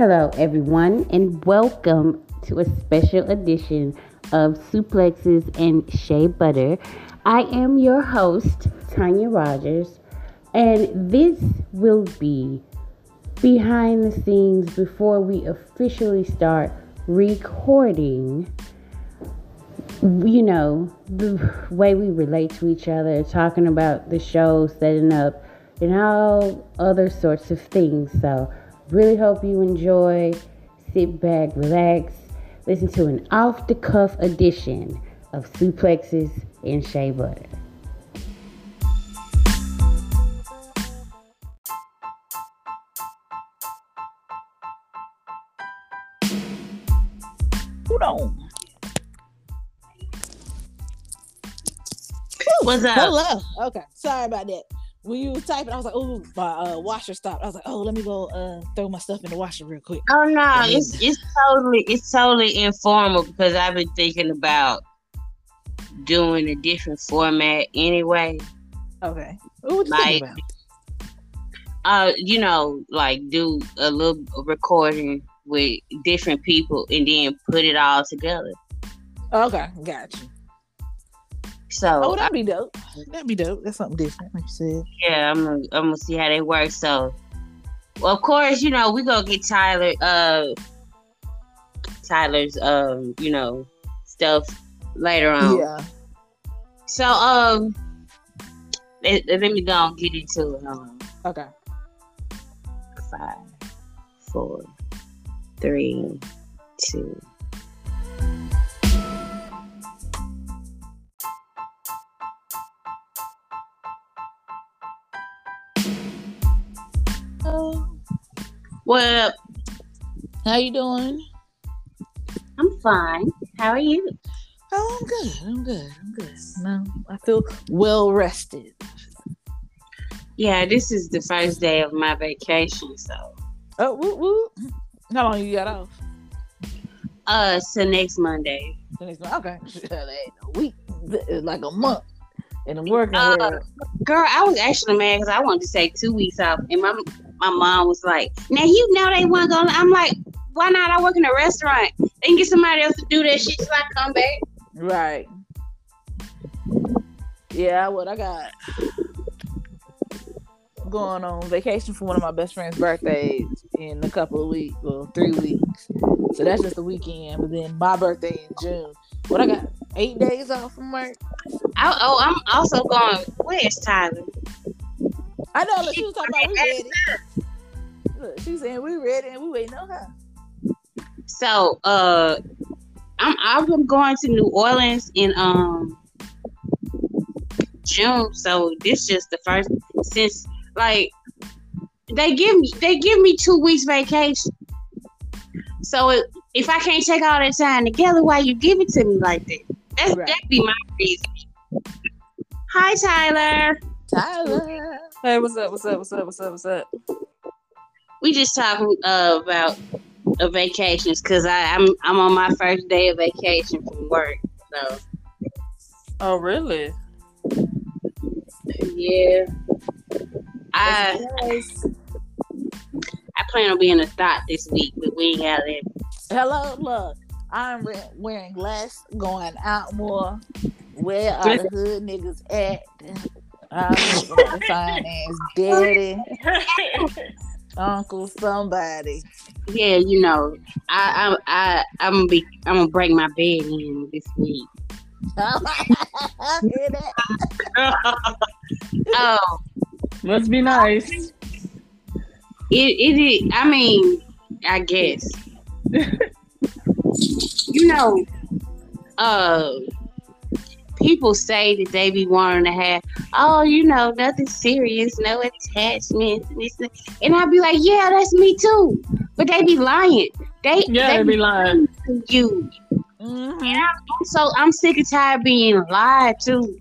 Hello, everyone, and welcome to a special edition of Suplexes and Shea Butter. I am your host, Tanya Rogers, and this will be behind the scenes before we officially start recording. You know, the way we relate to each other, talking about the show, setting up, and all other sorts of things. So, really hope you enjoy. Sit back, relax, listen to an off the cuff edition of Suplexes and Shea Butter. Hold on. What's up? Hello. Okay. Sorry about that. When you were typing, I was like, "Oh, my uh, washer stopped." I was like, "Oh, let me go uh, throw my stuff in the washer real quick." Oh no, it's it's totally it's totally informal because I've been thinking about doing a different format anyway. Okay. What you Like-? Uh, you know, like do a little recording with different people and then put it all together. Okay, got you. So Oh, that'd be dope. That'd be dope. That's something different, like you said. yeah, I'm gonna, I'm gonna see how they work. So, well, of course, you know we gonna get Tyler, uh, Tyler's, um, you know, stuff later on. Yeah. So, um, let, let me go and get into it. On. Okay. Five, four, three, two. Well, how you doing? I'm fine. How are you? Oh, I'm good. I'm good. I'm good. No, I feel well rested. Yeah, this is the first day of my vacation, so Oh, woo woo. How long you got off? uh, so next Monday. The next. Okay. A week. Like a month. And I'm working Uh. Girl, I was actually mad because I wanted to take two weeks off, and my my mom was like, "Now you know they weren't gonna." I'm like, "Why not? I work in a restaurant. They can get somebody else to do that shit till I come back." Right. Yeah, what I got going on vacation for one of my best friend's birthdays in a couple of weeks, well, three weeks. So that's just the weekend. But then my birthday in June. What I got? Eight days off from work. I, oh, I'm also going. Where's Tyler? I know. Look, she was talking about we ready. Look, she saying we ready and we waiting on her. So, uh, I'm I'm going to New Orleans in um June. So this just the first since like they give me they give me two weeks vacation. So it, if I can't take all that time together, why you give it to me like that? That's Right. that'd be my reason. Hi Tyler. Tyler. Hey, what's up? What's up? What's up? What's up? What's up? We just talking uh, about uh, vacations because I'm I'm on my first day of vacation from work. So Oh, really? yeah. I Nice. I plan on being a thought this week, but we ain't got it. Hello, look. I'm re- wearing less, going out more. Where are the hood niggas at? I'm looking fine ass daddy, uncle, somebody. Yeah, you know, I I I I'm gonna be I'm gonna break my bed in this week. Oh, Must be nice. it it is. I mean, I guess. you know, uh, people say that they be wanting to have, oh, you know, nothing serious, no attachments, and this, and- I'd be like, yeah, that's me too. But they be lying. They Yeah, they be lying. to you. Mhm. And I'm so I'm sick and tired of being lied to.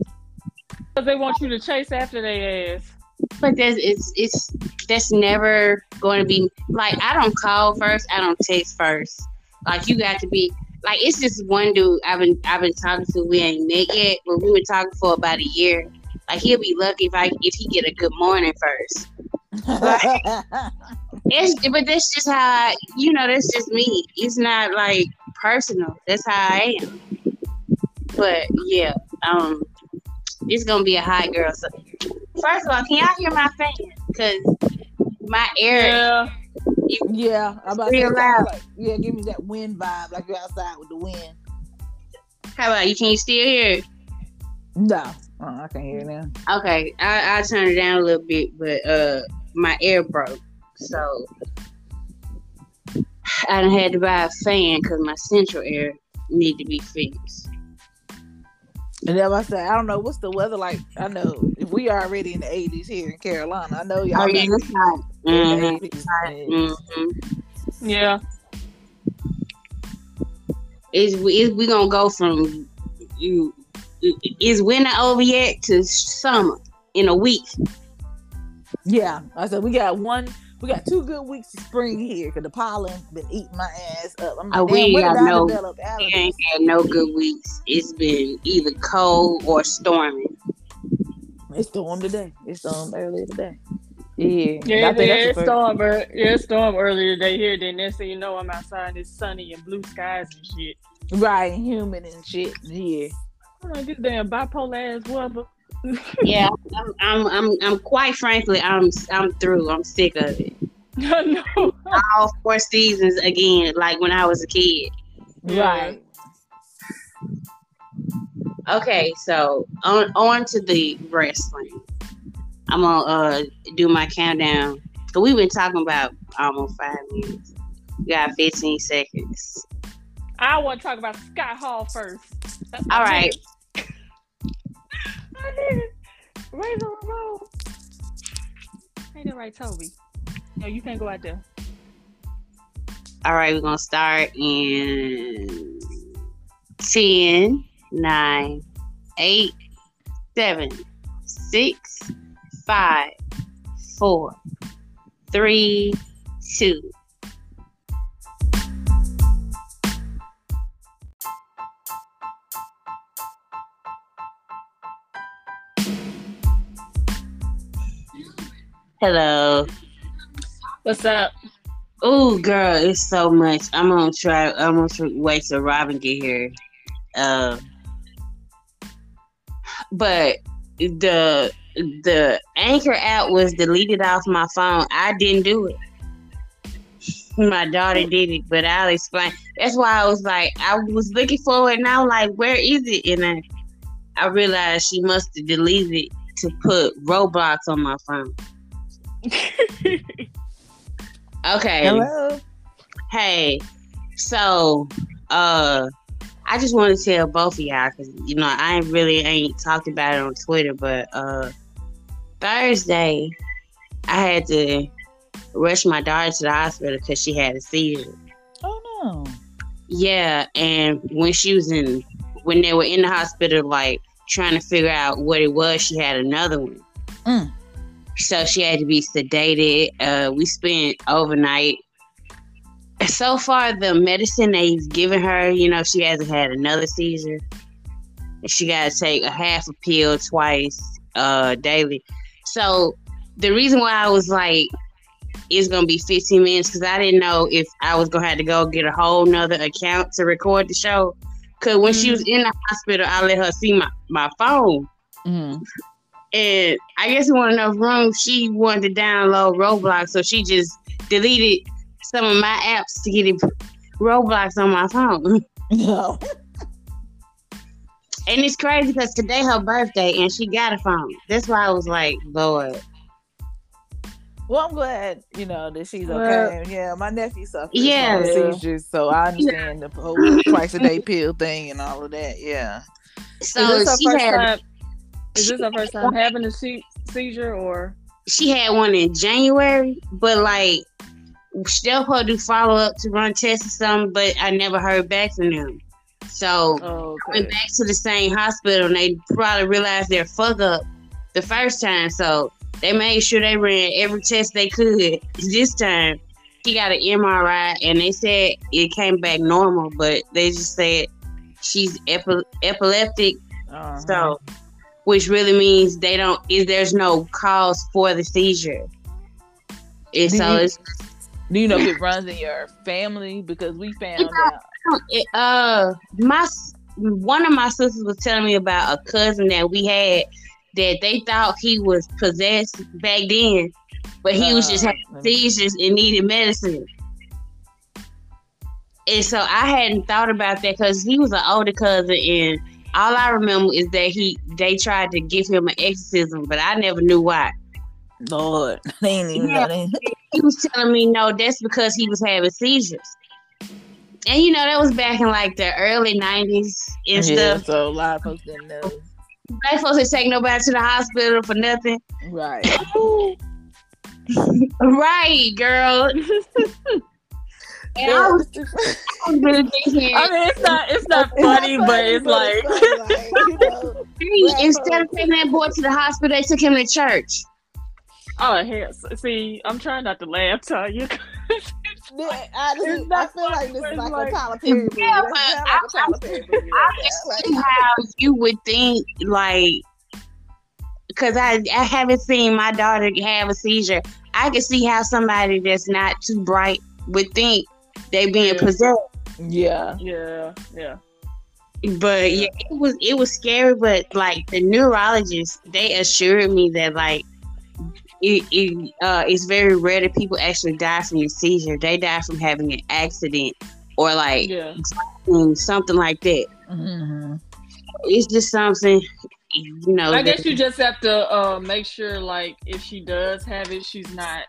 Because they want you to chase after their ass. But that's it's it's that's never going to be like I don't call first, I don't text first. Like you got to be like it's just one dude I've been I've been talking to. We ain't met yet, but we been talking for about a year. Like he'll be lucky if I if he get a good morning first. It's but that's just how I, you know. That's just me. It's not like personal. That's how I am. But yeah, um, it's gonna be a hot girl. So, first of all, can y'all hear my fan? Cause my air. Yeah. Yeah, I'm about to Real say, loud. like, yeah, give me that wind vibe, like you're outside with the wind. How about you? Can you still hear? it? No, oh, I can hear it now. Okay, I I turned it down a little bit, but uh, my air broke, so I done had to buy a fan because my central air need to be fixed. And then I said, I don't know what's the weather like. I know if we are already in the 80s here in Carolina. I know y'all Oh yeah, it's hot. Mhm, 80s. mhm. Yeah. Is is we gonna go from you? Is winter over yet to summer in a week? Yeah, I said we got one. We got two good weeks of spring here because the pollen been eating my ass up. I'm oh, like, Oh, we when got I no- We ain't had no good weeks. It's been either cold or storming. It's stormed today. It's stormed earlier today. Yeah, Yeah, I think that's yeah, the it first- stormed. ear- Yeah, it stormed earlier today here. Then next thing you know, I'm outside. It's sunny and blue skies and shit. right, humid and shit. Yeah, I'm like this damn bipolar ass weather. Yeah, I'm, I'm, I'm, I'm quite frankly, I'm, I'm through. I'm sick of it. no. All four seasons again, like when I was a kid. Right. Okay, so on, on to the wrestling. I'm gonna uh do my countdown. So we've been talking about almost five minutes. We got 15 seconds. I want to talk about Scott Hall first. That's All right. I did it. Razor Ramon. Ain't that right, Toby? No, you can't go out there. All right, we're gonna start in 10, 9, 8, 7, 6, 5, 4, 3, 2. Hello. What's up? Oh, girl, it's so much. I'm gonna try. I'm gonna wait till Robin get here. Uh, but the the anchor app was deleted off my phone. I didn't do it. My daughter did it, but I'll explain. That's why I was like, I was looking for it, and I'm like, where is it? And I, I realized she must have deleted it to put Roblox on my phone. Okay. Hello. Hey, so uh I just want to tell both of y'all because you know I ain't really ain't talked about it on Twitter, but uh Thursday I had to rush my daughter to the hospital because she had a seizure. Oh no. Yeah, and when she was in when they were in the hospital, like trying to figure out what it was, she had another one. Mm. So she had to be sedated. Uh, we spent overnight. So far, the medicine they've given her, you know, she hasn't had another seizure. She got to take a half a pill twice uh, daily. So the reason why I was like, it's gonna be 15 minutes because I didn't know if I was gonna have to go get a whole nother account to record the show. Cause when she was in the hospital, I let her see my, my phone. Mm. And I guess it wasn't enough room. She wanted to download Roblox, so she just deleted some of my apps to get it Roblox on my phone. No. And it's crazy because today her birthday and she got a phone. That's why I was like, Lord. Well, I'm glad you know that she's Well- okay. yeah, my nephew suffered Yeah. from seizures, so I understand the whole twice a day pill thing and all of that. Yeah. So she had time? Is this her first time having a se- seizure or? she had one in January, but like still supposed to follow up to run tests or something, but I never heard back from them. So Oh, I went back to the same hospital and they probably realized their fuck up the first time. So they made sure they ran every test they could. This time she got an MRI and they said it came back normal, but they just said she's epi- epileptic. Uh-huh. So, which really means they don't is there's no cause for the seizure. And Do so you- it's Do you know if it runs in your family? Because we found out. It, uh, my one of my sisters was telling me about a cousin that we had that they thought he was possessed back then, but he was just Uh, having seizures and needed medicine. And so I hadn't thought about that because he was an older cousin, and all I remember is that he they tried to give him an exorcism, but I never knew why. Lord, they ain't even Yeah. know. They, He was telling me no, that's because he was having seizures. And you know that was back in like the early nineties and yeah, stuff. so a lot of folks didn't know. Black folks didn't take nobody to the hospital for nothing. Right. Right, girl. And I was, I was really thinking, I mean, it's not it's not funny, but it's like you know, instead of taking that boy to the hospital, they took him to church. Oh, here. See, I'm trying not to laugh, Tanya. yeah, I, just, It's I not feel like this is it's like, like- a Tyler Perry movie. Yeah, but sound I- like a Tyler Perry movie. I can see how you would think, like, because I, I haven't seen my daughter have a seizure. I can see how somebody that's not too bright would think they being Yeah. possessed. yeah. yeah, yeah. But yeah, it was it was scary. But like the neurologist, they assured me that like it, it uh it's very rare that people actually die from a seizure. They die from having an accident or like Yeah. something like that. hmm It's just something you know. I that- guess you just have to uh, make sure, like, if she does have it, she's not.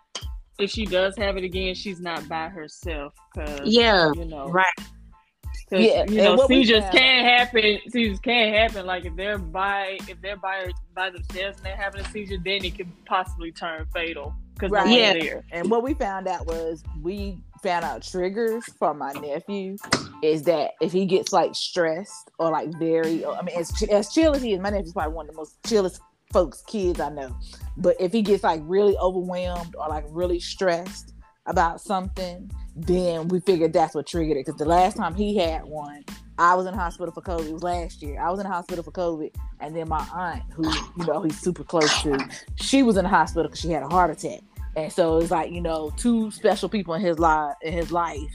If she does have it again, she's not by herself. Cause yeah, you know, right. 'cause, Yeah, you know, what we seizures found- can happen. Seizures can't happen. Like if they're by if they're by by themselves and they're having a seizure, then it could possibly turn fatal because Right. right. Yeah. there. And what we found out was we found out triggers from my nephew is that if he gets like stressed or like very, I mean, as, as chill as he is, my nephew's probably one of the most chillest folks, kids I know. But if he gets like really overwhelmed or like really stressed about something, then we figured that's what triggered it. Because the last time he had one, I was in hospital for COVID. It was last year. I was in hospital for COVID, and then my aunt, who you know he's super close to, she was in the hospital because she had a heart attack. And so it's like you know two special people in his life in his life,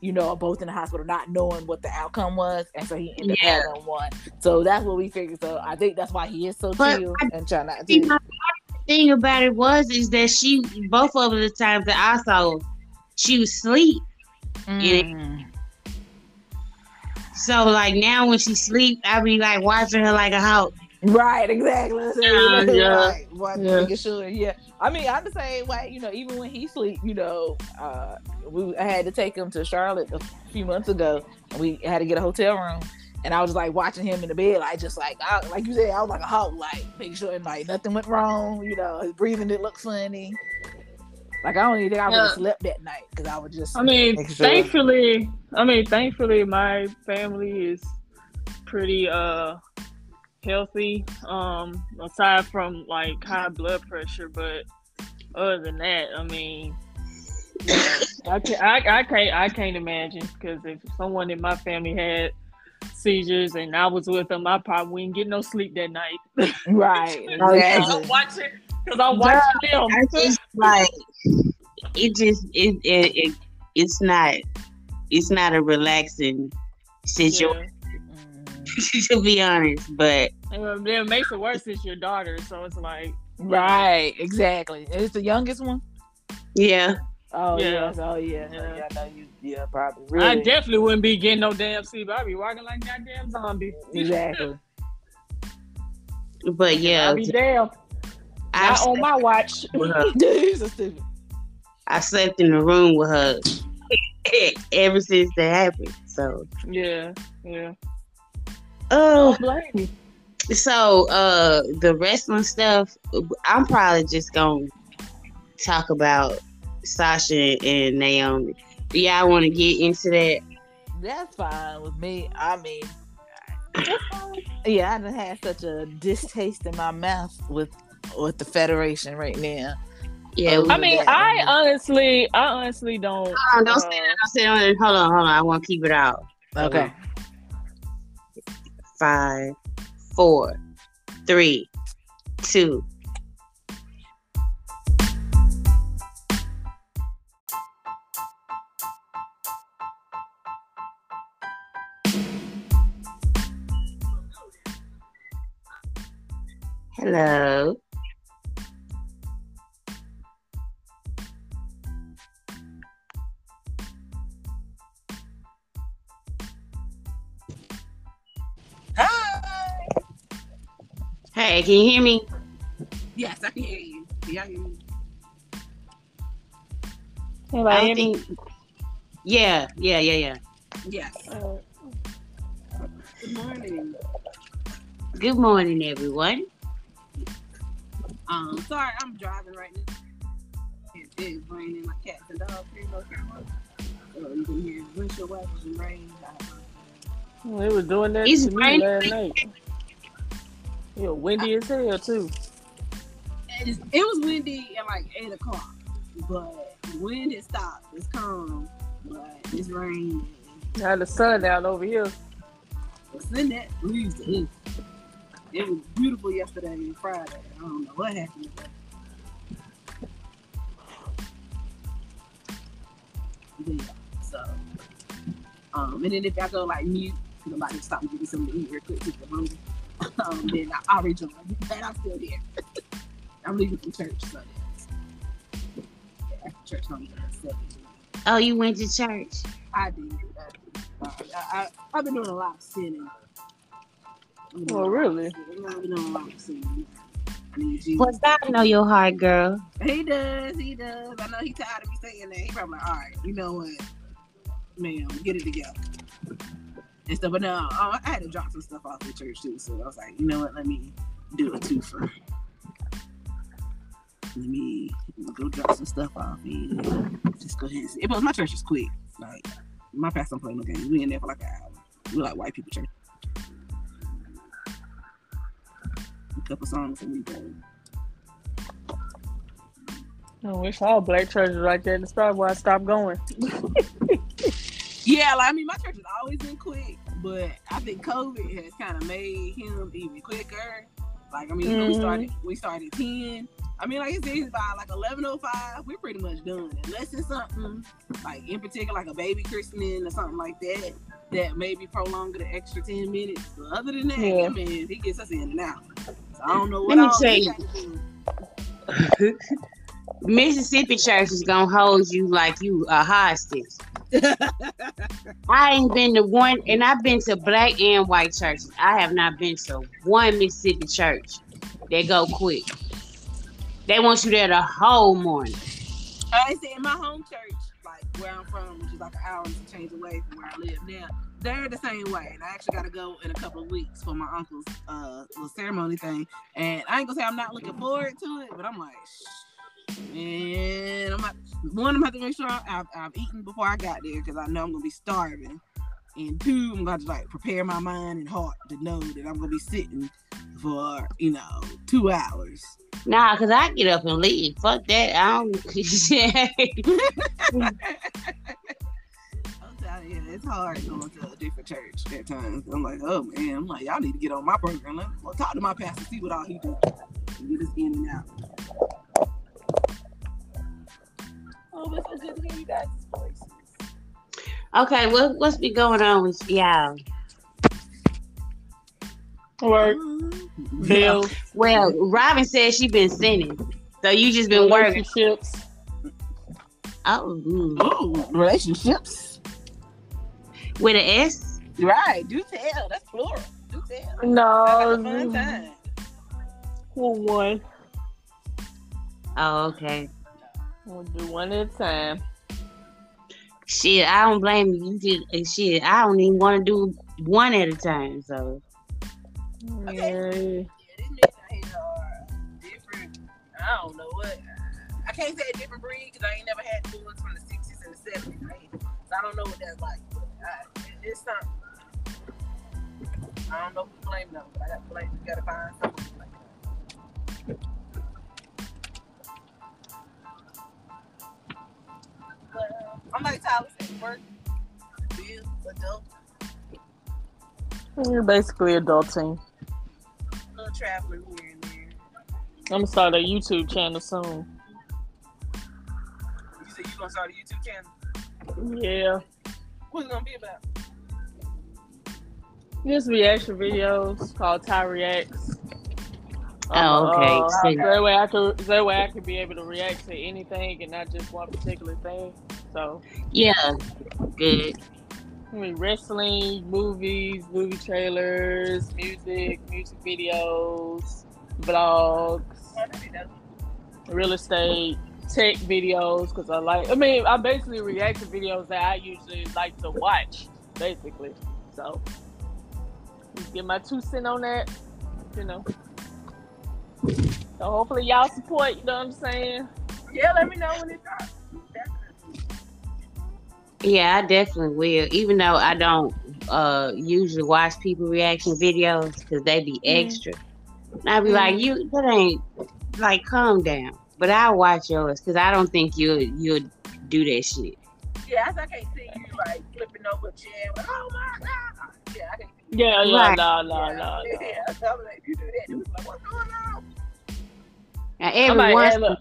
you know, both in the hospital, not knowing what the outcome was, and so he ended Yeah. up having one. So that's what we figured. So I think that's why he is so But chill and trying not See, to. my thing about it was is that she both of the times that I saw, she was asleep. Mm. So like now when she sleep, I be like watching her like a hawk. Right, exactly. So, Yeah, yeah. Right, right, Yeah. making sure. Yeah, I mean, I'm the same way. You know, even when he sleep, you know, uh, we I had to take him to Charlotte a few months ago. And we had to get a hotel room, and I was like watching him in the bed, like just like I, like you said, I was like a hawk, like making sure and like nothing went wrong. You know, his breathing didn't look funny. Like I don't even think I would have Yeah. slept that night because I was just. I mean, sure. thankfully, I mean, thankfully, my family is pretty uh healthy. Um, aside from like high blood pressure, but other than that, I mean, you know, I can I, I can't I can't imagine because if someone in my family had seizures and I was with them, I probably wouldn't get no sleep that night. right. Exactly. I'm watching because I'm watching them. I just like it just it, it, it it's not it's not a relaxing situation. to be honest. But um, And it makes it worse. It's your daughter, so it's like Right, exactly. It's the youngest one. yeah, Oh Yeah. yes, oh yeah, Yeah. Oh, yeah. I know you. Yeah, probably. I definitely wouldn't be getting no damn sleep. I'd be walking like goddamn zombie. exactly. but yeah, I'd be damn. I Not on my watch. with. Dude, so stupid. I slept in the room with her ever since that happened. So Yeah, yeah. Oh, blame me. so uh the wrestling stuff. I'm probably just gonna talk about Sasha and Naomi. Do y'all want to get into that? That's fine with me. I mean, yeah, I done had such a distaste in my mouth with with the Federation right now. Yeah. Oh, I mean, Yeah. I honestly, I honestly don't. Hold on, don't uh, say that. Don't say that. Hold on, hold on. I want to keep it out. Okay five, four, three, two. Hello. Hey, can you hear me? Yes, I can hear you. Can y'all hear me? Hey, I like, don't think. Yeah, yeah, yeah, yeah. Yes. uh, Good morning. Good morning, everyone. Um, sorry, I'm driving right now. It is raining. My cats and dogs here no camera. So you can hear windshield wipers and rain. they was doing that It's to me raining. last night. It was windy as hell too. It was windy at like eight o'clock, but the wind has stopped. It's calm, but it's raining. Now the sun out over here. Send that breeze to us. It was beautiful yesterday and Friday. I don't know what happened. Yeah, so, um, and then if I go like mute, because I'm about to stop and give me something to eat real quick, keep it hungry, um, then I- I'll rejoin. But I'm still here. I'm leaving from church, so yeah, after church home at seven. Oh, you went to church? I did. I, did. I, I, I've been doing a lot of sinning. I've been doing Oh, a lot of really? sinning. I've been doing a lot of sinning. I need Jesus. Well, God know your heart, girl. He does. He does. I know he's tired of me saying that. He probably like, all right, you know what, man, get it together. And stuff. But no, oh, I had to drop some stuff off at church too. So I was like, you know what, let me do a twofer. Let me go drop some stuff off and just go ahead and see. It but my church is quick. Like my pastor don't play no games. We in there for like an hour. We like white people church. A couple songs and we done. I wish all black churches like that. That's probably why I stopped going. Yeah, like I mean, my church has always been quick, but I think COVID has kind of made him even quicker. Like I mean, know, we mm-hmm. started we started ten. I mean, like it says by like eleven oh five, we're pretty much done. Unless it's something like in particular, like a baby christening or something like that, that maybe prolong it an extra ten minutes. But other than that, Yeah. yeah. man, he gets us in and out. So I don't know what Let me tell we you. to. Mississippi church is gonna hold you like you a hostage. I ain't been to one, and I've been to black and white churches. I have not been to one Mississippi church. They go quick. They want you there the whole morning. I say in my home church, like where I'm from, which is like an hour and change away from where I live now, they're the same way. And I actually got to go in a couple of weeks for my uncle's uh little ceremony thing. And I ain't gonna say I'm not looking forward to it, but I'm like, Shh. Man, I'm not. One, I'm have to make sure I've, I've eaten before I got there because I know I'm gonna be starving. And two, I'm gonna like prepare my mind and heart to know that I'm gonna be sitting for you know two hours. Nah, cause I get up and leave. Fuck that. I don't. I'm telling you, it's hard going to a different church at times. I'm like, oh man, I'm like, y'all need to get on my program. Let well, talk to my pastor, see what all he do. And get us in and out. Oh, it's so good to hear you guys' voices. okay, what what's been going on with y'all? Work, bills, Well, Robin said she's been sinning, so you just been working. relationships. Oh, mm. Oh, relationships. with an S. Right. Do tell. That's plural. Do tell. Have a fun No, time. for one. Oh, okay. We'll do one at a time. Shit, I don't blame you. You did uh, shit. I don't even want to do one at a time. So Yeah. Yeah, these niggas out here are different. I don't know what. I can't say a different breed because I ain't never had the ones from the 60s and the 70s. Right? So I don't know what that's like. But I, it, it's something. I don't know who to blame them, but I got to blame. You got to find someone to blame. I'm like Tyler said, work, bills, adult, You're basically adulting. little traveling here and there. I'm gonna start a YouTube channel soon. You said you gonna start a YouTube channel. Yeah. What's it gonna be about? Just reaction videos called Ty Reacts. Oh, okay. Uh, So- so that way I could that way I could be able to react to anything and not just one particular thing. So Yeah, good. I mean wrestling, movies, movie trailers, music, music videos, vlogs, real estate, tech videos because I like I mean I basically react to videos that I usually like to watch, basically. So just get my two cent on that, you know. So hopefully y'all support, you know what I'm saying? Yeah, let me know when it drops. Yeah, I definitely will. Even though I don't uh usually watch people reaction videos because they be extra. And I be like, you that ain't like calm down. But I watch yours because I don't think you'll you'll do that shit. Yeah, I can't see you like flipping over a chair. Like, oh my god. Yeah, I can't see Yeah, yeah, Right. no, no, yeah, no, no. Yeah, so I'm like, you do that. It was like, what's going on? Now I every might once add, look,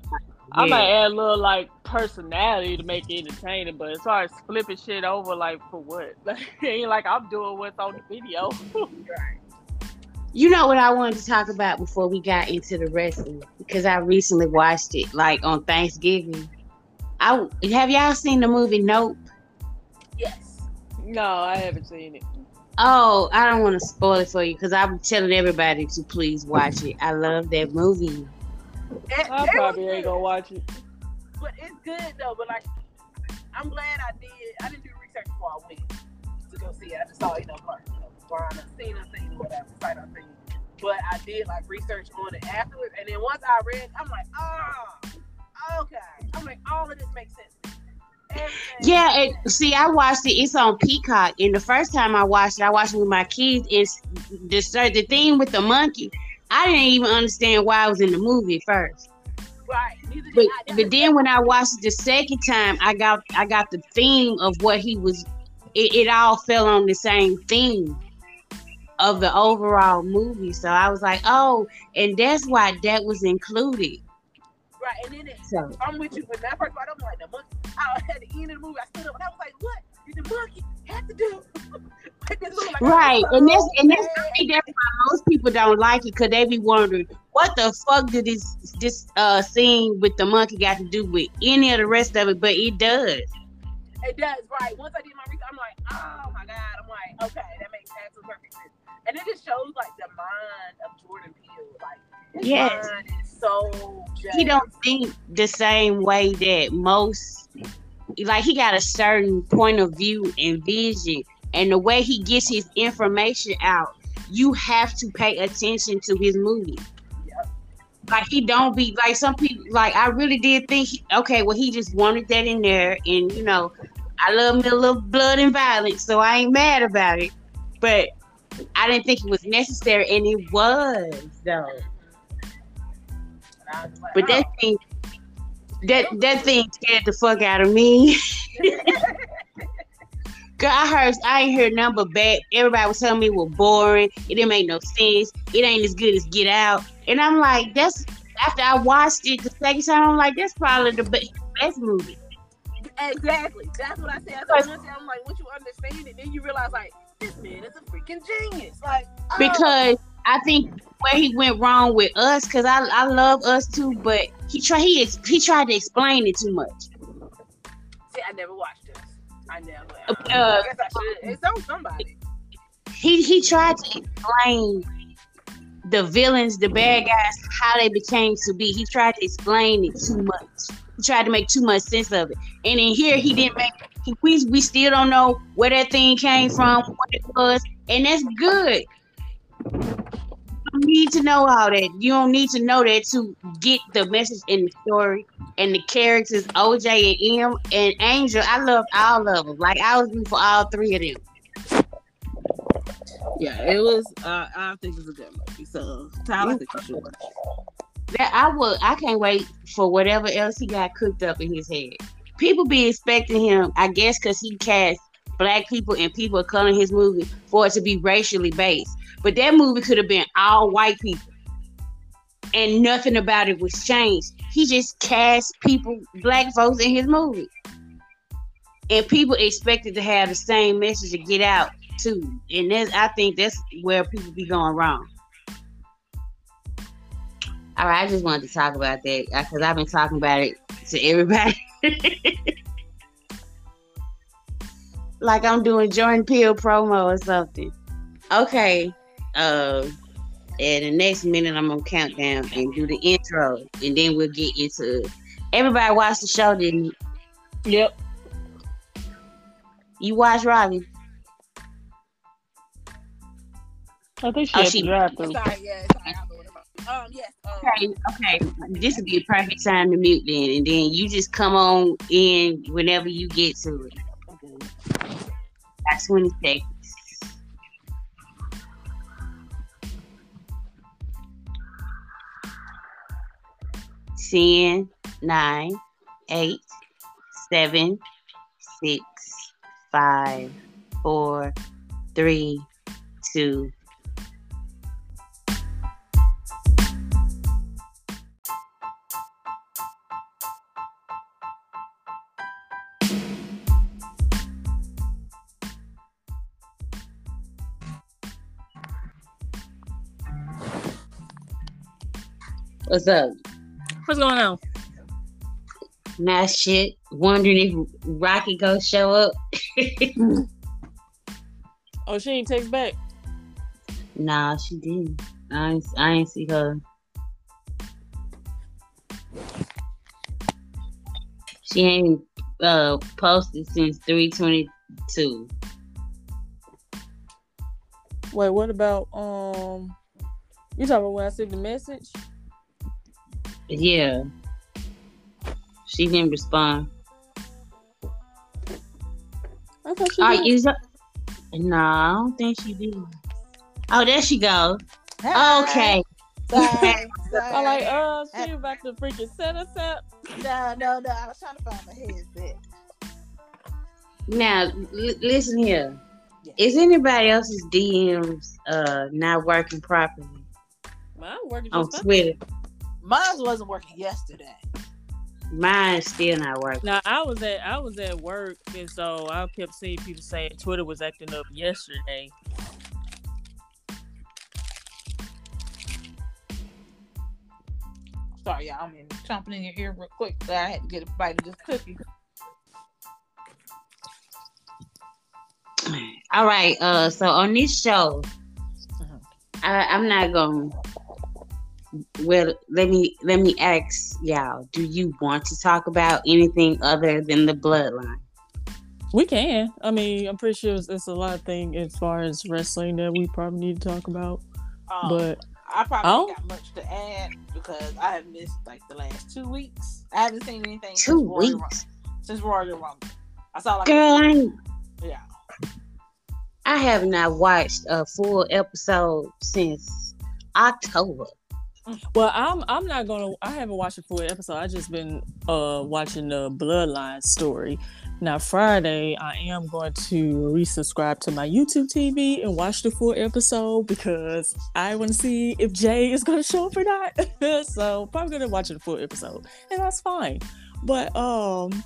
I might add a little like personality to make it entertaining, but as far as flipping shit over, like for what? Like ain't like I'm doing what's on the video. You know what I wanted to talk about before we got into the wrestling because I recently watched it like on Thanksgiving. I have y'all seen the movie Nope? Yes. no, I haven't seen it. Oh, I don't want to spoil it for you because I'm telling everybody to please watch it. I love that movie. I probably ain't gonna watch it. But it's good though. But like, I'm glad I did. I didn't do research before I went to go see it. I just saw, you know, part, you know, Brian, seen, seen, or whatever, sight unseen. But I did like research on it afterwards, and then once I read, I'm like, oh, okay. I'm like, all of this makes sense. Yeah, it, see, I watched it. It's on Peacock, and the first time I watched it, I watched it with my kids. It's the the thing with the monkey. I didn't even understand why I was in the movie first. Right. Neither did But I. but then when I watched it the second time, I got I got the theme of what he was. It, it all fell on the same theme of the overall movie. So I was like, oh, and that's why that was included. right, and then it, So I'm with you. When that first part, I'm like, the monkey. I, at the end of the movie, I stood up and I was like, what did the monkey have to do? with this movie? Like, right, and that's and that's mad. I that's why most people don't like it because they be wondering what the fuck did this this uh scene with the monkey got to do with any of the rest of it, but it does. It does, right. Once I did my research, I'm like, oh my God. I'm like, okay, that makes absolute perfect sense. And it just shows like the mind of Jordan Peele. Like Yes. so just he don't think the same way that most like he got a certain point of view and vision and the way he gets his information out you have to pay attention to his movie Yep. like he don't be like some people like i really did think he, okay well he just wanted that in there and you know i love me a little blood and violence so i ain't mad about it but i didn't think it was necessary and it was though was like, but that thing, that that thing scared the fuck out of me. Girl, I heard I ain't heard nothing but bad. Everybody was telling me it was boring. It didn't make no sense. It ain't as good as Get Out. And I'm like, that's after I watched it the second time. I'm like, that's probably the be- best movie. Exactly. That's what I said. I'm like, once you understand it, then you realize like this man is a freaking genius. Like oh. because I think where he went wrong with us, because I, I love us too, but he tried he he tried to explain it too much. see, I never watched. I never. Uh, I guess I should. It's on somebody. he he tried to explain the villains, the bad guys, how they became to be. He tried to explain it too much. He tried to make too much sense of it. And in here, he didn't make. He, we we still don't know where that thing came from, what it was, and that's good. Don't need to know all that. You don't need to know that to get the message in the story and the characters, OJ and Em and Angel. I love all of them. Like I was rooting for all three of them. Yeah, it was. Uh, I think it's a good movie. So Tyler, I think you should. That I will. I can't wait for whatever else he got cooked up in his head. People be expecting him, I guess, because he cast black people and people of color in his movie for it to be racially based. But that movie could have been all white people, and nothing about it was changed. He just cast people, black folks, in his movie, and people expected to have the same message to get out too. And that's, I think that's where people be going wrong. All right, I just wanted to talk about that uh, because I've been talking about it to everybody. like I'm doing Jordan Peele promo or something. Okay. Uh, and the next minute I'm gonna count down and do the intro, and then we'll get into. it. Everybody watched the show, didn't you? Yep. You watch Robbie? I think she Oh, had she- to drive through. Sorry, yeah, sorry, I know what about. Um, yes. Um, Okay, okay. This would be a perfect time to mute then, and then you just come on in whenever you get to it. 20 seconds. Ten, nine, eight, seven, six, five, four, three, two. What's up? What's going on? Nah, shit. Wondering if Rocky gonna show up. Oh, she ain't text back. Nah, she didn't. I ain't, I ain't see her. She ain't uh posted since three twenty two. Wait, what about um? You talking about when I sent the message? Yeah, she didn't respond. I thought she All did. right, is her- Nah, I don't think she did. Oh, there she go. Okay. Sorry. I'm like, oh, she about to freaking set us up. No, no, no. I was trying to find my headset. Now, l- listen here. Yeah. Is anybody else's DMs uh not working properly Mine working on just fine. Twitter? Mine wasn't working yesterday. Mine's still not working. Now I was at I was at work and so I kept seeing people saying Twitter was acting up yesterday. Sorry, y'all. I'm in chomping in your ear real quick. So I had to get a bite of this cookie. All right. Uh, so on this show, Mhm. I, I'm not going. To Well, let me let me ask y'all. Do you want to talk about anything other than the bloodline? We can. I mean, I'm pretty sure it's, it's a lot of things as far as wrestling that we probably need to talk about. Um, But I probably Oh. ain't got much to add because I have missed like the last two weeks. I haven't seen anything since Two Royal Rumble. weeks, Since Royal Rumble. I saw like girl. I, yeah. I have not watched a full episode since October. Well, I'm I'm not gonna. I haven't watched a full episode. I just been uh watching the Bloodline story. Now Friday, I am going to resubscribe to my YouTube TV and watch the full episode because I want to see if Jey is going to show up or not. so probably gonna watch the full episode, and that's fine. But um,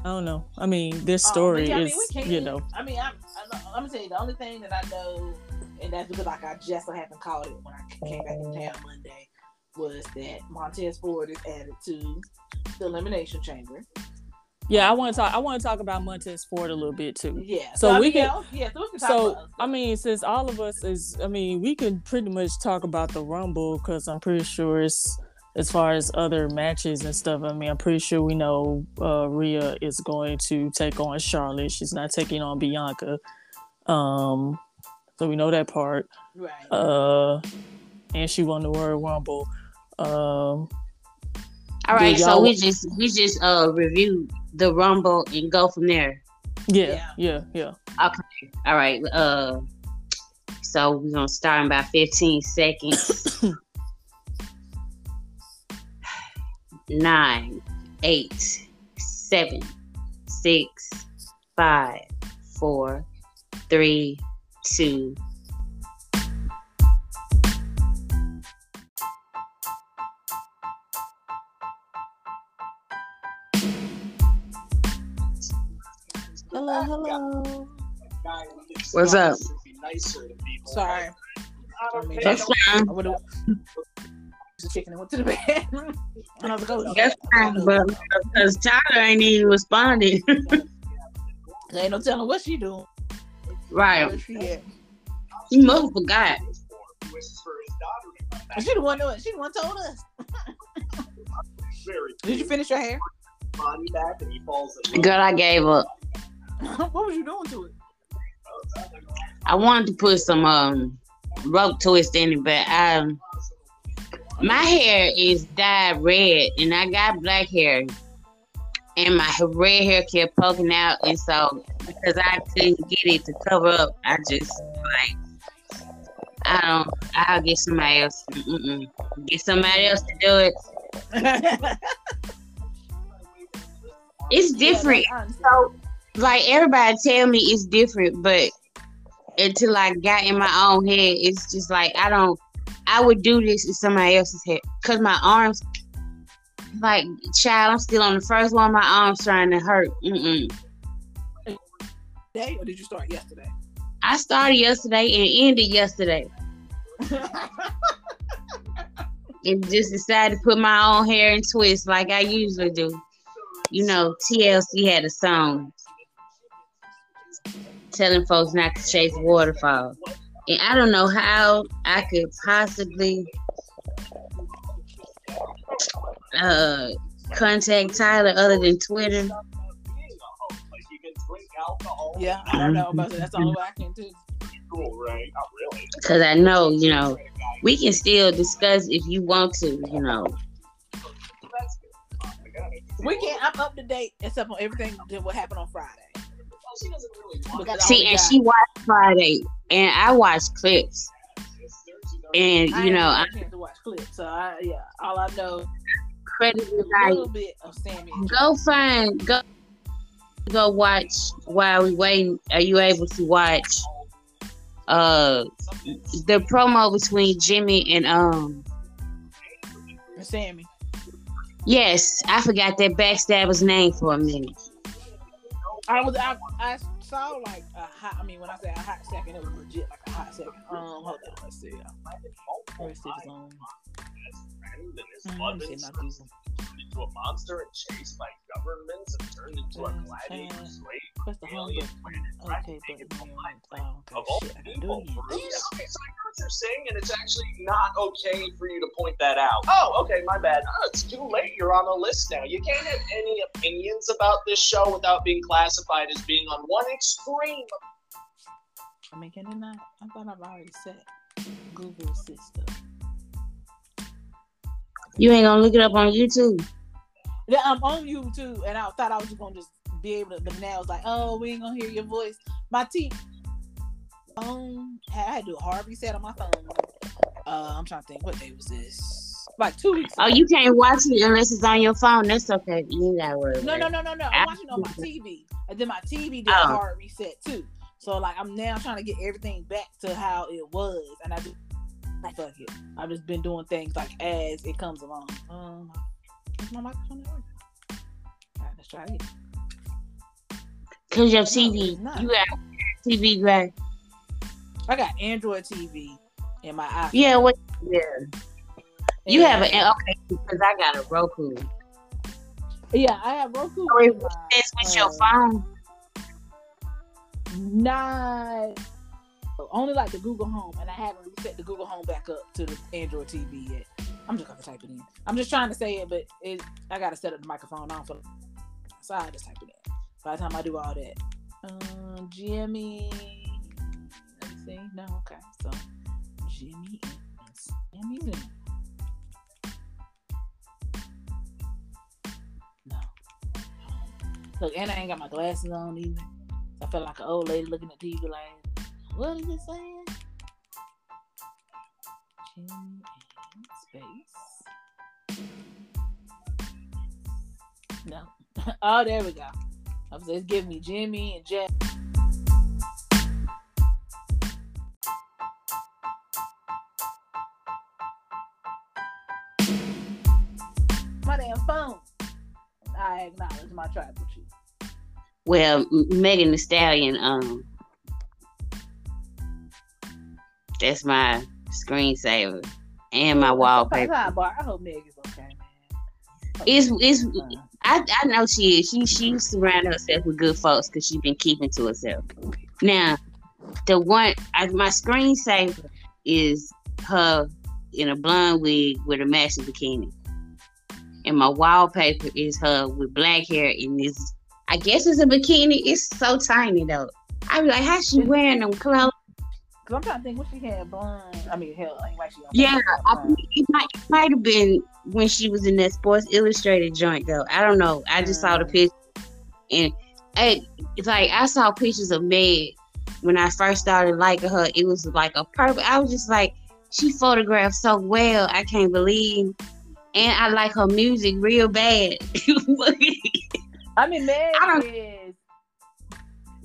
I don't know. I mean, this Um, but story yeah, I mean, is you know I mean, I'm, I'm, I'm gonna tell you the only thing that I know, and that's because like I just so happened caught it when I came back in town Monday, was that Montez Ford is added to the Elimination Chamber. Yeah, I want to talk. I want to talk about Montez Ford a little bit too. Yeah. So I we mean, can- Yeah, yeah, so we can talk So. I mean, since all of us is, I mean, we can pretty much talk about the Rumble because I'm pretty sure it's as far as other matches and stuff. I mean, I'm pretty sure we know uh, Rhea is going to take on Charlotte. She's not taking on Bianca. Um, so we know that part. right. Uh, and she won the Royal Rumble. Um, All right, so we just we just uh review the rumble and go from there. yeah, yeah, yeah. Okay, all right. Uh, so we're gonna start in about fifteen seconds. Nine, eight, seven, six, five, four, three, two. hello, hello. What's up? Sorry. I mean, That's fine. I would've- the chicken and went to the bathroom. and I was like, oh, That's fine, but because Tyler ain't even responded. There ain't no telling what she doing. Right. Where she. He must have forgot. And She the one that she the one told us. Did you finish your hair? Girl, I gave up. what was you doing to it? I wanted to put some um rope twist in it, but um my hair is dyed red and I got black hair. And my red hair kept poking out and so because I couldn't get it to cover up, I just like I don't I'll get somebody else. Mm-mm. Get somebody else to do it. It's different. Yeah, that's honest. So, like everybody tell me it's different, but until I got in my own head, it's just like I don't. I would do this in somebody else's head because my arms, like child, I'm still on the first one. My arms trying to hurt. Mm-mm. Day or did you start yesterday? I started yesterday and ended yesterday, and just decided to put my own hair in twists like I usually do. You know, TLC had a song telling folks not to chase waterfalls. And I don't know how I could possibly uh, contact Tyler other than Twitter. Yeah, I don't know, but that's all I can do. Cool, right? Really? Because I know, you know, we can still discuss if you want to, you know. We can I'm up to date except on everything that will happen on Friday. Because I See, and got- she watched Friday, and I watched clips. And, you ain't know, I had a to watch clips, so I yeah, all I know credit is is a little bit of Sami. go find, go, go watch while we waiting. Are you able to watch uh the promo between Jimmy and um Sami. yes, I forgot that backstabber's name for a minute. I was I, I saw like a hot. I mean, when I say a hot second, it was legit like a hot second. Um, hold on, let's see. Let's see if it's on. Mm, let me see my Google. into a monster and chased by governments and turned into a Uh, gladiator slave. Press the Alien button. Okay, button. here. Oh, Of okay, all shit, I gotta do people. Yeah, okay, so I know what you're saying, and it's actually not okay for you to point that out. Oh, okay, my bad. Oh, it's too late. You're on a list now. You can't have any opinions about this show without being classified as being on one extreme. I mean, can it not? I thought I've already set Google system. You ain't gonna look it up on YouTube. Yeah, I'm on YouTube, and I thought I was just gonna just be able to. But now it's like, oh, we ain't gonna hear your voice. My T phone, I had to do a hard reset on my phone. Uh, I'm trying to think, what day was this? Like two weeks. Oh, you can't watch it unless it's on your phone. That's okay. You ain't gotta worry. No, no, no, no, no. I'm watching on my TV, and then my TV did a Oh. hard reset too. So like, I'm now trying to get everything back to how it was, and I do. Fuck it. I've just been doing things like as it comes along. Um, is my microphone not working? Right, let's try it. Cause your No, TV, not. you got TV, right? I got Android TV in my iPhone. Yeah, what? Yeah. You have an okay because I got a Roku. Yeah, I have Roku. So it with your uh, phone. Not only like the Google Home, and I haven't reset the Google Home back up to the Android TV yet. I'm just gonna type it in. I'm just trying to say it, but it I gotta set up the microphone on for. So I just type it in. By the time I do all that, um, Jimmy. Let me see. No, okay. So Jimmy Jimmy is No. Look, and I ain't got my glasses on either. I feel like an old lady looking at TV like, what is it saying? Jimmy and space. No. oh, there we go. I was it's giving me Jimmy and Jack. My damn phone. I acknowledge my tribal chief. Well, Megan Thee Stallion. Um, that's my screensaver. and my wallpaper. I hope Meg is okay, man. It's it's I, I know she is. She she surrounded herself with good folks because she's been keeping to herself. Now, the one I, my screensaver is her in a blonde wig with a matching bikini, and my wallpaper is her with black hair in this. I guess it's a bikini. It's so tiny though. I be like, how she wearing them clothes? Cause I'm trying to think when she had blonde. I mean, hell, ain't like she. Yeah, I think it might, it might have been when she was in that Sports Illustrated joint though. I don't know. I just saw the Mm. picture, and it's like I saw pictures of Meg when I first started liking her. It was like a perfect. I was just like, she photographed so well. I can't believe, and I like her music real bad. I mean, Meg I don't- is.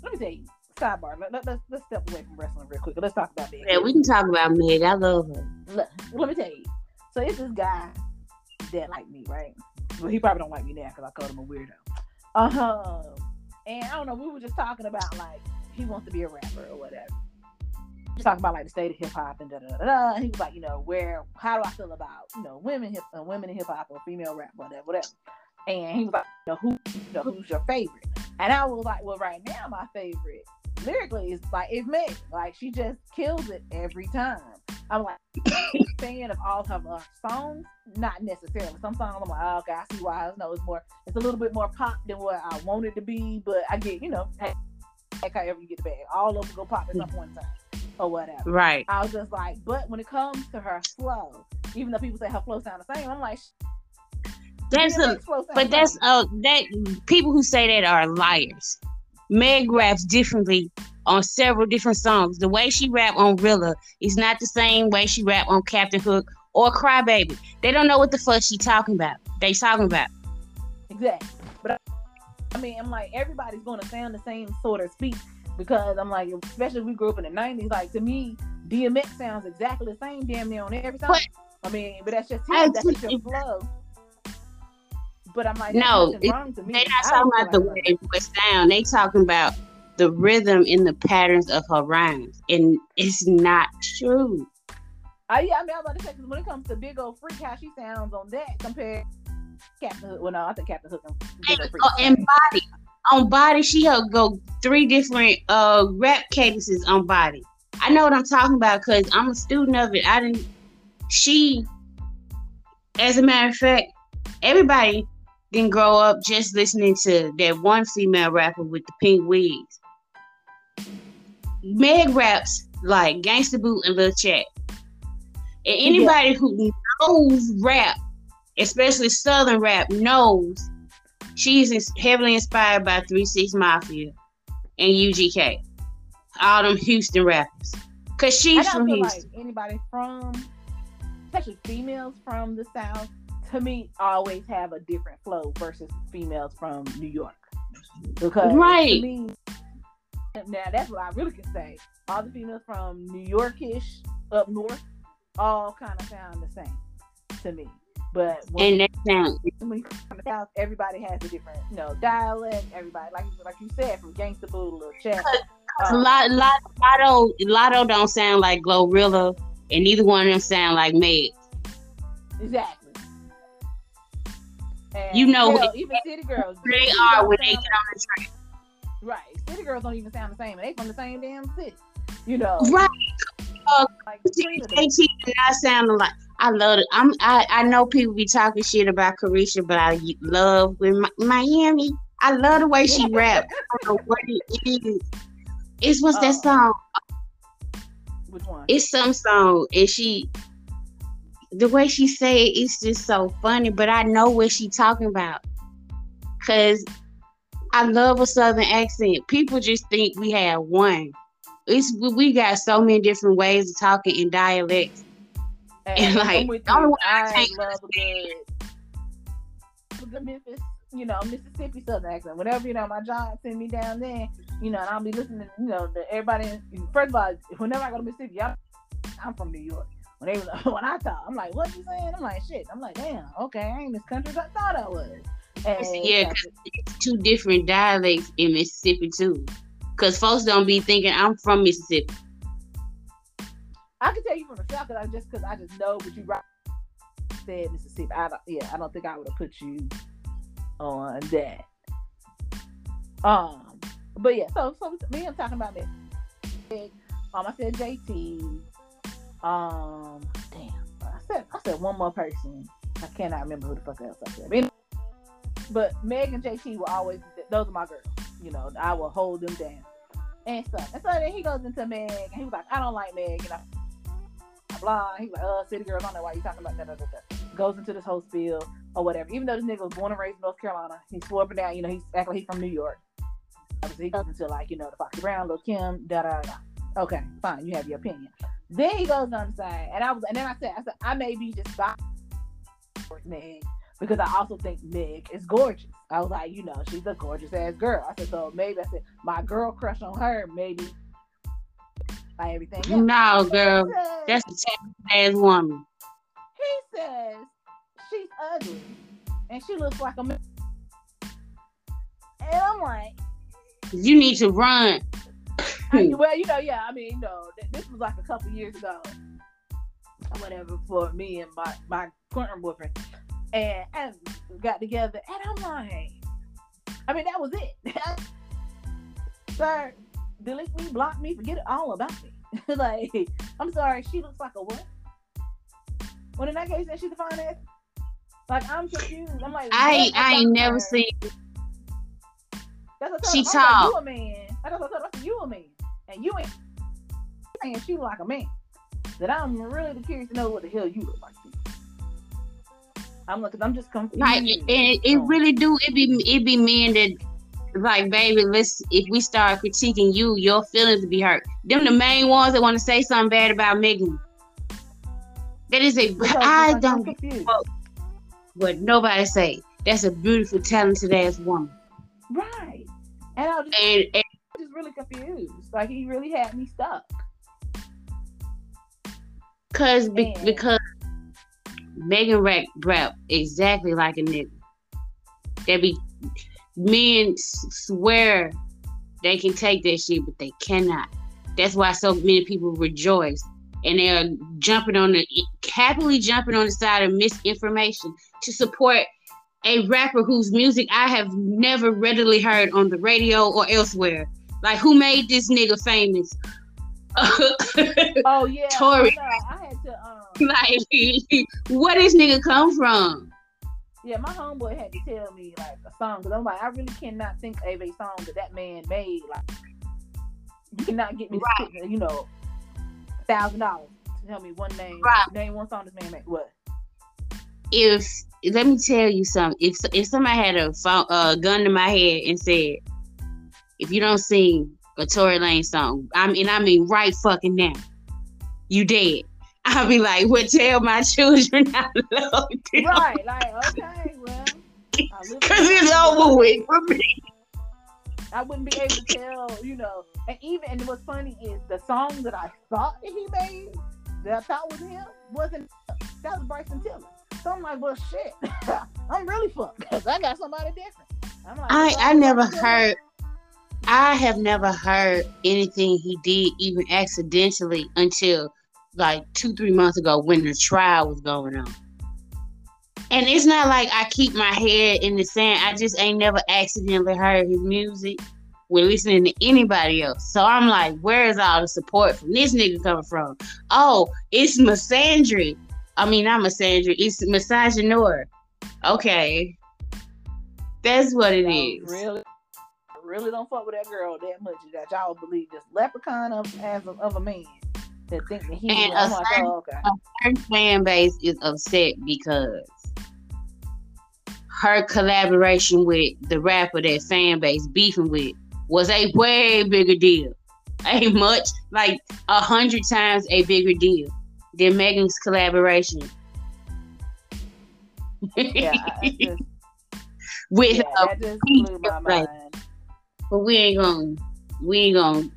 Let me tell you. Sidebar. Let, let, let's let's step away from wrestling real quick. Let's talk about Meg. yeah, we can talk about Meg. I love her. Look, let me tell you. So it's this guy that like me, right? Well, he probably don't like me now because I called him a weirdo. Um, and I don't know. We were just talking about like he wants to be a rapper or whatever. Just talking about like the state of hip hop and da da da he was like, you know, where how do I feel about you know women hip uh, women in hip hop or female rap whatever whatever. And he was like, you know, who you know, who's your favorite? And I was like, well, right now my favorite lyrically is like it's Meg. Like she just kills it every time. I'm like fan of all of her songs, not necessarily. Some songs I'm like, oh, okay, I see why. I know it's more, it's a little bit more pop than what I want it to be, but I get, you know, hey, heck, however you get the bag, all of them go pop at some in time or whatever. Right. I was just like, but when it comes to her flow, even though people say her flow sound the same, I'm like, That's a DMX flow sound But that's uh that people who say that are liars. Meg raps differently on several different songs. The way she rap on Rilla is not the same way she rap on Captain Hook or Crybaby. They don't know what the fuck she talking about. They talking about. Exactly. But I, I mean, I'm like, everybody's going to sound the same sort of speech because I'm like, especially if we grew up in the 90s, like to me, DMX sounds exactly the same damn near on every song. But- I mean, but that's just him. That's just your flow. But I'm like, No, it- wrong to me. They not talking about the way they voice sound. They talking about the rhythm and the patterns of her rhymes. And it's not true. I, yeah, I mean, I was about to say because when it comes to Big Ole Freak, how she sounds on that compared Captain Hook. Well, no, I think Captain Hook and Big Ole Freak. Oh, and body on body she will go three different uh rap cadences on body i know what i'm talking about because i'm a student of it i didn't she as a matter of fact everybody didn't grow up just listening to that one female rapper with the pink wigs meg raps like Gangsta Boo and La Chat and anybody who knows rap especially southern rap knows she's heavily inspired by 3-6 Mafia and UGK. All them Houston rappers. Cause she's from Houston. like anybody from, especially females from the South, to me, always have a different flow versus females from New York. Because Right. me, now that's what I really can say. All the females from New Yorkish up north all kind of sound the same to me. But when, and that sound when from the South, everybody has a different, you know, dialect. Everybody, like like you said, from Gangsta Boo to Chat. a uh, lot, lot, Latto, Latto don't sound like Glorilla, and neither one of them sound like Meg. Exactly. And You know hell, even City Girls. They are when they get on the train. Right. City Girls don't even sound the same. They from the same damn city. You know. Right. Uh, like, does. teach not sounding like I love it. I'm I, I know people be talking shit about Caresha, but I love with Miami. I love the way she rap. I don't know what it is. It's what's that Oh. song? Which one? It's some song, and she the way she say it, it's just so funny. But I know what she talking about, cause I love a southern accent. People just think we have one. It's we- got so many different ways of talking in dialects. and, I'm like, the only you. one I I can't love a good, a good Memphis, you know, Mississippi Southern accent. Whenever you know my job send me down there, you know, and I'll be listening, you know, to everybody. First of all, whenever I go to Mississippi, I'm from New York. When they when I talk, I'm like, what you saying? I'm like, shit. I'm like, damn, okay, I ain't as country as I thought I was. And Yeah, 'cause it's two different dialects in Mississippi too. Cause folks don't be thinking I'm from Mississippi. I can tell you from the south because I just because I just know, but you right said Mississippi. I don't, yeah, I don't think I would have put you on that. Um, but yeah, so so me, I'm talking about Meg. Um, I said JT. Um, damn, I said I said one more person. I cannot remember who the fuck else I said. But Meg and JT will always those are my girls. You know, I will hold them down and stuff. And so then he goes into Meg and he was like, I don't like Meg, and I blah. He's like, uh, city girls, I don't know why you talking about that. Goes into this whole spiel or whatever. Even though this nigga was born and raised in North Carolina, he swore up and down, you know, he's act like he's from New York. Obviously, he goes into like, you know, the Foxy Brown, Lil Kim, da da da. Okay, fine, you have your opinion. Then he goes on the side, and I was, and then I said, I said, I may be just towards Meg because I also think Meg is gorgeous. I was like, you know, she's a gorgeous ass girl. I said, so maybe I said my girl crush on her, maybe by everything. else. No, girl, said- that's a ass woman. he says she's ugly and she looks like a. And I'm like, You need to run. I, well, you know, yeah, I mean, you know, this was like a couple years ago whatever for me and my, my current boyfriend. And, and got together, and I'm like, I mean, that was it. Sir, delete me, block me, forget it all about me. like, I'm sorry, she looks like a what? When in that case, then she's a fine ass. Like, I'm confused. I'm like, I I ain't never her? seen. That's what I She told. I tall. Like, you a man. I told her, I said, you a man. And you ain't saying she look like a man. That I'm really curious to know what the hell you look like. I'm looking, I'm just confused. Like, and it, it really do. It be it be men that like, baby. Let's if we start critiquing you, your feelings will be hurt. Them the main ones that want to say something bad about Megan. That is a because I don't confused. what nobody say. That's a beautiful, talented ass woman. Right. And just, And, really confused. Like he really had me stuck. cause be, because Megan rap rap exactly like a nigga. They be men swear they can take that shit, but they cannot. That's why so many people rejoice and they're jumping on the happily jumping on the side of misinformation to support a rapper whose music I have never readily heard on the radio or elsewhere. Like who made this nigga famous? Oh yeah. Tory. I. I had to um like where this nigga come from? yeah, my homeboy had to tell me like a song because I'm like, I really cannot think of a song that that man made. Like, you cannot get me, to you know, thousand dollars to tell me one name. Right. Name one song this man made. What? If let me tell you something, if if somebody had a phone, uh, gun to my head and said, if you don't sing a Tory Lanez song, I mean, I mean, right fucking now, you dead. I'll be like, well, tell my children I love them. Right. Like, okay, well, I Cause it's over with for me. I wouldn't be able to tell, you know. And even and what's funny is the song that I thought that he made, that I thought was him, wasn't. That was Bryson Tiller. So I'm like, well, shit, I'm really fucked because I got somebody different. I'm like, I I never heard. I have never heard anything he did even accidentally until like two three months ago when the trial was going on. And it's not like I keep my head in the sand. I just ain't never accidentally heard his music when listening to anybody else. So I'm like, where is all the support from this nigga coming from? Oh, it's misandry. I mean, not misandry. It's misogynoir. Okay, that's what it oh, is. Really, really don't fuck with that girl that much that y'all believe this leprechaun of as of, of a man that think that he. And I'm oh a like, certain- oh, okay. her fan base is upset because her collaboration with the rapper that fan base beefing with was a way bigger deal. A much like a hundred times a bigger deal than Megan's collaboration. Yeah, just, with yeah, her, that just blew my mind. But we ain't gonna we ain't gonna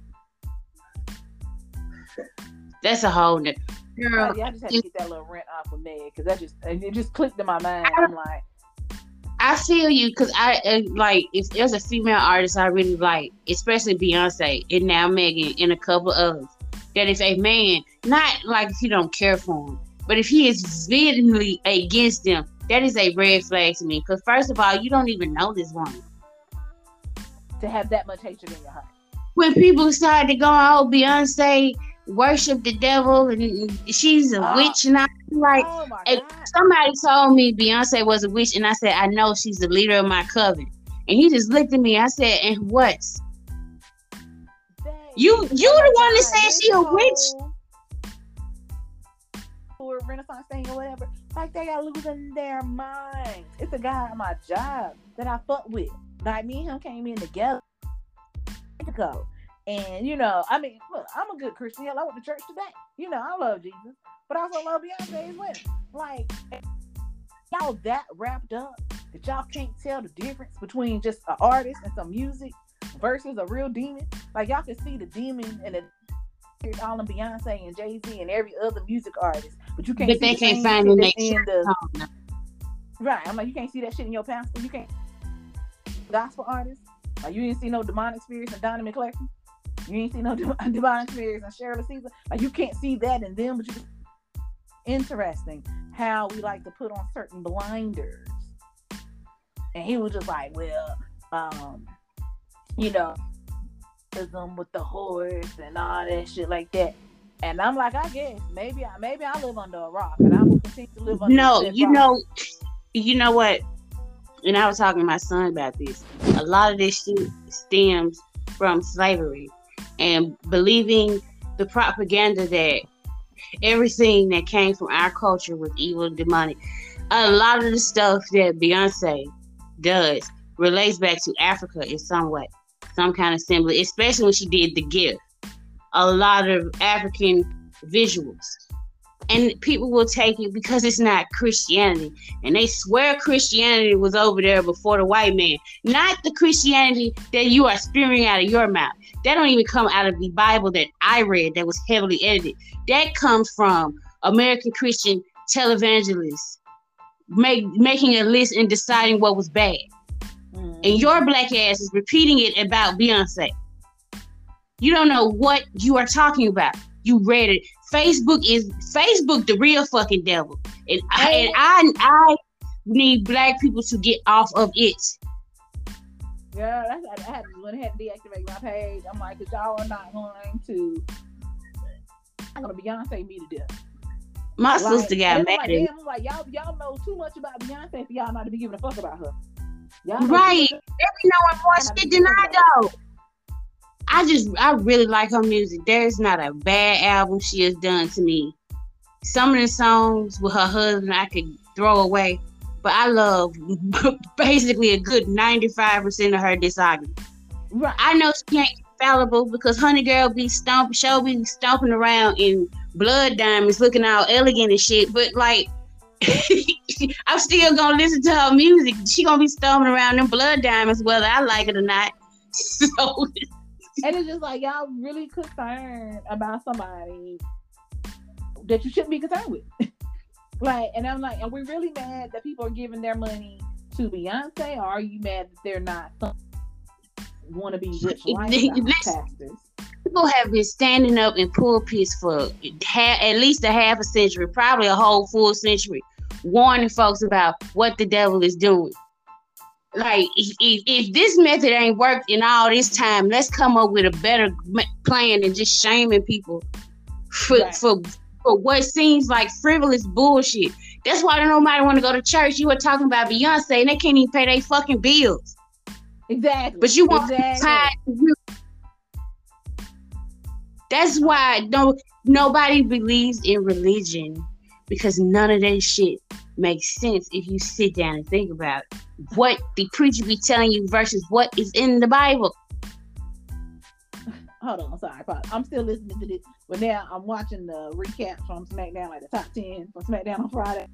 that's a whole nother girl. Oh, yeah, I just had to get that little rent off of Meg because that just it just clicked in my mind. I'm like, I feel you because I uh, like if there's a female artist I really like, especially Beyonce and now Megan and a couple others. that if a man, not like if you don't care for him, but if he is vehemently against them, that is a red flag to me. Because first of all, you don't even know this woman. To have that much hatred in your heart. When people started to go, oh, Beyonce worship the devil and she's a Oh. witch, and I'm like, oh somebody told me Beyonce was a witch, and I said, I know she's the leader of my coven. And he just looked at me. I said, and what? Dang. You you Oh the one that said she a witch? Or Renaissance thing or whatever. Like they are losing their minds. It's a guy at my job that I fuck with. Like me and him came in together ago. And you know, I mean, look, I'm a good Christian. Hell, I went to church today. You know, I love Jesus, but I also love Beyonce as well. Like y'all that wrapped up that y'all can't tell the difference between just an artist and some music versus a real demon. Like y'all can see the demon and the all in Beyonce and Jay Z and every other music artist, but you can't. But see they the can't find shit in that's their in the right. I'm like, you can't see that shit in your pastor. You can't gospel artists. Like you didn't see no demonic spirits in Donnie McClurkin. You ain't see no dem- demonic spirits in Shirley Caesar. Like you can't see that in them, but you. Can... Interesting how we like to put on certain blinders. And he was just like, well, um, you know, with the horse and all that shit like that. And I'm like, I guess maybe I maybe I live under a rock, and I'm gonna continue to live under. No, you rock. know, you know what? And I was talking to my son about this. A lot of this shit stems from slavery and believing the propaganda that everything that came from our culture was evil and demonic. A lot of the stuff that Beyonce does relates back to Africa in some way, some kind of symbol, especially when she did the gift. A lot of African visuals. And people will take it because it's not Christianity. And they swear Christianity was over there before the white man. Not the Christianity that you are spewing out of your mouth. That don't even come out of the Bible that I read that was heavily edited. That comes from American Christian televangelists make, making a list and deciding what was bad. Mhm. And your black ass is repeating it about Beyonce. You don't know what you are talking about. You read it. Facebook is Facebook the real fucking devil. And I and I I need black people to get off of it. Yeah, that's I had to went ahead and deactivate my page. I'm like, cause y'all are not going to. I'm gonna Beyonce me to death. My Like, sister got mad like, at me. damn, I'm like, y'all, y'all know too much about Beyonce for y'all not to be giving a fuck about her. Y'all know Right. be knowing more shit than I know. I just I really like her music. There's not a bad album she has done to me. Some of the songs with her husband I could throw away, but I love basically a good 95% of her discography. Right. I know she ain't fallible because Honey Girl be stomping, show be stomping around in blood diamonds, looking all elegant and shit. But like, I'm still gonna listen to her music. She gonna be stomping around in blood diamonds, whether I like it or not. So And it's just like y'all really concerned about somebody that you shouldn't be concerned with. like, and I'm like, are we really mad that people are giving their money to Beyonce, or are you mad that they're not want to be rich pastors? people have been standing up in pulpits for ha- at least a half a century, probably a whole full century, warning folks about what the devil is doing. Like, if, if, this method ain't worked in all this time, let's come up with a better plan than just shaming people for, Right. for, for what seems like frivolous bullshit. That's why nobody want to go to church. You were talking about Beyonce, and they can't even pay their fucking bills. Exactly. But you want exactly. That's why no nobody believes in religion because none of that shit makes sense if you sit down and think about it. what the preacher be telling you versus what is in the Bible. Hold on, sorry, Pop. I'm still listening to this, but now I'm watching the recaps from SmackDown, like the top ten from SmackDown on Friday.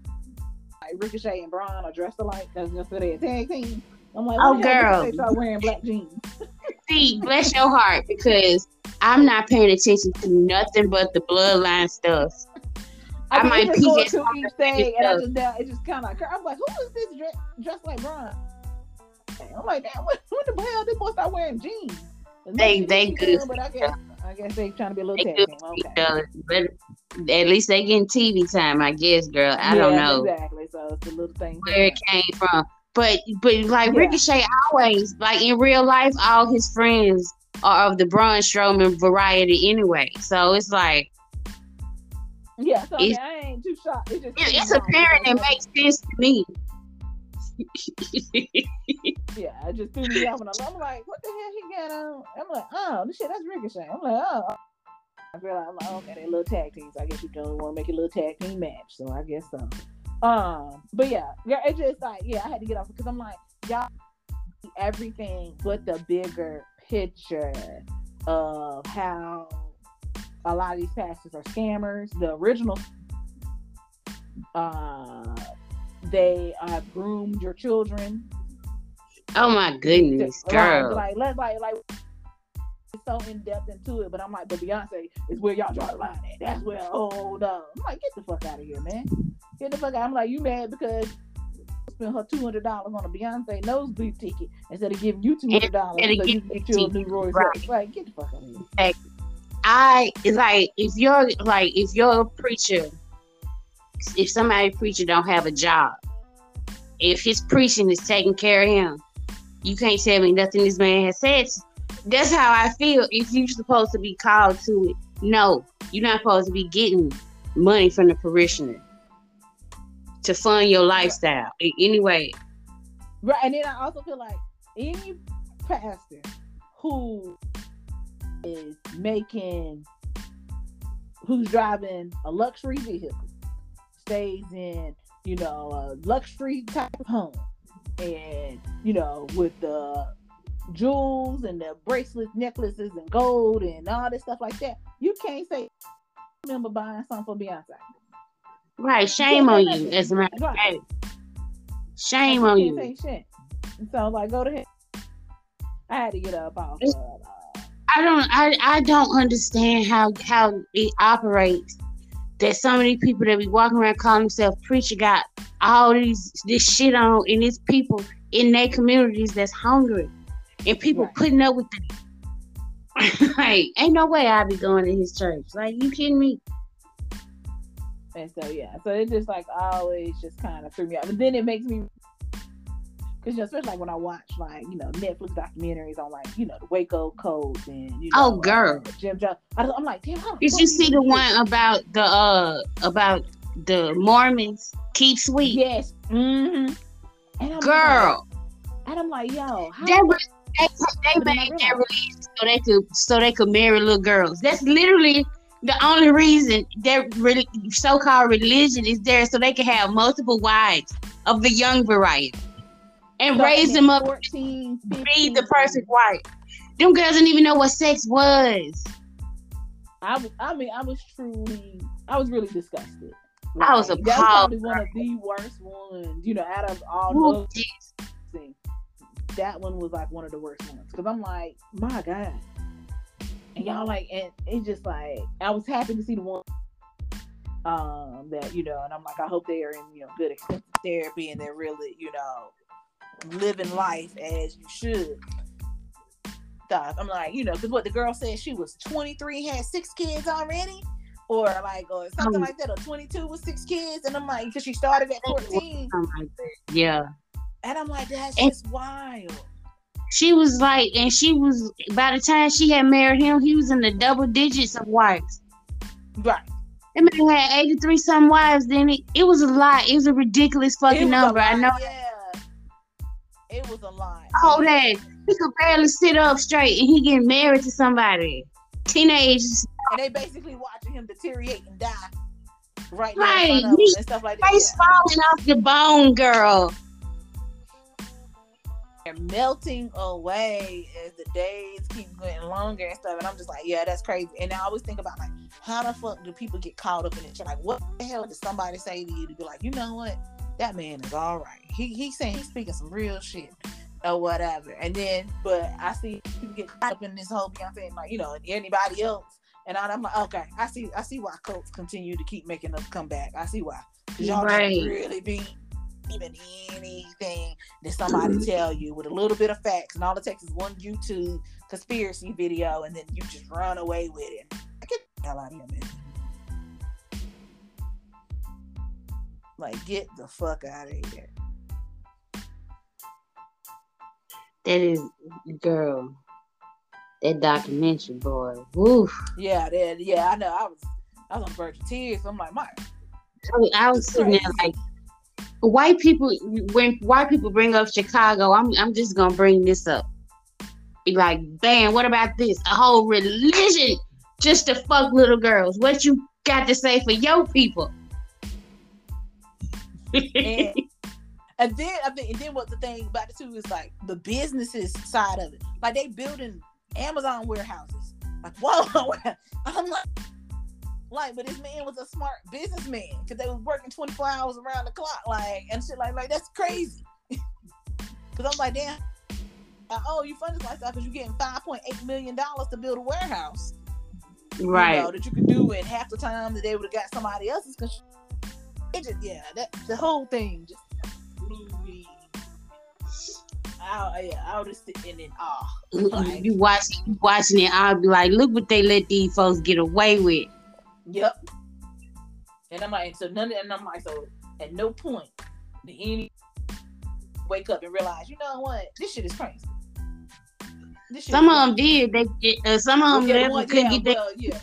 Like Ricochet and Braun are dressed alike. That's just their tag team. I'm like, Oh, when the hell girl. Ricochet start wearing black jeans. See, bless your heart because I'm not paying attention to nothing but the bloodline stuff. I mean, might it's peek going to each thing, and I just down, it just kind of. I'm like, who is this dress, dressed like Braun? I'm like, damn, when, when the hell they boy start wearing jeans? They- they good. But I guess I guess they trying to be a little They tag do team. each Okay. but at least they getting TV time, I guess, girl. I don't know exactly. So it's the little thing. where it came from. But but like Yeah. Ricochet always like in real life, all his friends are of the Braun Strowman variety anyway. So it's like Yeah, so I, mean, I ain't too shocked. It's just it- it's apparent and makes sense to me. Yeah, I just threw me off, and I'm I'm like, what the hell he got on? I'm like, oh, this shit, that's Ricochet. I'm like, oh. I realized, I'm like, okay, they little tag teams. I guess you don't want to make a little tag team match, so I guess so. Um, but yeah, yeah, it's just like, yeah, I had to get off because I'm like, y'all see everything but the bigger picture of how a lot of these pastors are scammers. The original, uh, they uh, groomed your children Oh my goodness, girl. Like, let's like, like, it's so in depth into it. But I'm like, but Beyonce is where y'all draw the line at. That's where, oh no. I'm like, get the fuck out of here, man. Get the fuck out. I'm like, you mad because spent her two hundred dollars on a Beyonce nosebleed ticket instead of giving you two hundred dollars so you can get you a new Rolls right. Like, get the fuck out of here. I like if you're like if you're a preacher, if somebody preacher don't have a job, if his preaching is taking care of him, you can't tell me nothing this man has said. That's how I feel. If you're supposed to be called to it, no, you're not supposed to be getting money from the parishioner to fund your lifestyle. Anyway, Right, and then I also feel like any pastor who is making, who's driving a luxury vehicle, stays in, you know, a luxury type of home, and you know, with the jewels and the bracelets, necklaces, and gold and all this stuff like that, you can't say, remember buying something for Beyonce. right? Shame on you. As a matter of fact, shame on you you. can't say shit. And so like go to hell. I had to get up off. Uh, I don't I, I don't understand how how it operates that so many people that be walking around calling themselves preacher got all these this shit on and it's people in their communities that's hungry and people Right. putting up with it. like ain't no way I'd be going to his church. Like you kidding me? and so yeah, so it just like always just kind of threw me off. But then it makes me because you know, especially like when I watch like you know Netflix documentaries on like you know the Waco codes and you know, Oh, girl. uh, Jim Jones. I, I'm like, damn. how Did you see the one about the uh about the Mormons keep sweet? Yes. Mm-hmm. And I'm Girl, like, and I'm like, yo, how that was they, they But then I made that release so they could so they could marry little girls. That's literally the only reason their re- so-called religion is there, so they can have multiple wives of the young variety and So raise them up 14, to be the perfect wife. Them girls didn't even know what sex was. I, was- I mean, I was truly, I was really disgusted. I was Like, That was appalled, probably one of the worst ones, you know, out of all Ooh, those jeez. things. That one was like one of the worst ones because I'm like, my God. And y'all like, and it's just like, I was happy to see the one um that you know, and I'm like, I hope they are in you know good extensive therapy and they're really you know living life as you should. Stuff. I'm like, you know, because what the girl said she was 23, had six kids already, or like, or something Um, like that, or 22 with six kids, and I'm like, because she started at 14, Something like that. Yeah. and I'm like, that's And- just wild. She was like, and she was by the time she had married him, he was in the double digits of wives. Right. That man had 83 some wives, then it, it was a lot. It was a ridiculous fucking a number. I know Yeah. It was a lot. all that. He could barely sit up straight and he getting married to somebody. Teenage And they basically watching him deteriorate and die. Right Right. of He- and stuff like that. face Yeah. falling off the bone, girl. They're melting away as the days keep getting longer and stuff. And I'm just like, yeah, that's crazy. And I always think about like, how the fuck do people get caught up in it? Like, what the hell did somebody say to you to be like, you know what? That man is all right. He he's saying he's speaking some real shit or whatever. And then, but I see people get caught up in this whole Beyonce, like you know, and anybody else. And I'm like, okay, I see, I see why cults continue to keep making them come back. I see why. y'all Right. really be even anything that somebody tell you with a little bit of facts, and all it takes is one YouTube conspiracy video, and then you just run away with it. I get the hell out of here, man. Like, get the fuck out of here. That is, girl. That documentary, boy. Woof. Yeah, that, yeah, I know. I was, I was on verge of tears. I'm like, Mark, I was, I was sitting there like, white people. When white people bring up Chicago, I'm I'm just gonna bring this up. Be like, bam, what about this? A whole religion just to fuck little girls. What you got to say for your people? And, and then I think, and then what the thing about it too is like the businesses side of it. Like they building Amazon warehouses. Like whoa, I'm like, like, but this man was a smart businessman because they was working 24 hours around the clock, like and shit like like that's crazy. Because I'm like, damn. Oh, you funded this lifestyle because you're getting 5.8 million dollars to build a warehouse, you right. know, that you could do in half the time that they would have got somebody else's. Cause it just, yeah, that the whole thing just blew me. I, yeah, I was just sit in awe. Like, you watch you watching it, I'll be like, look what they let these folks get away with. Yep. And I'm like, so none of, and I'm like, so at no point did any wake up and realize, you know what, this shit is crazy. This shit Some is of them did. They uh, some of them Yeah, never one- couldn't yeah, get well, yeah.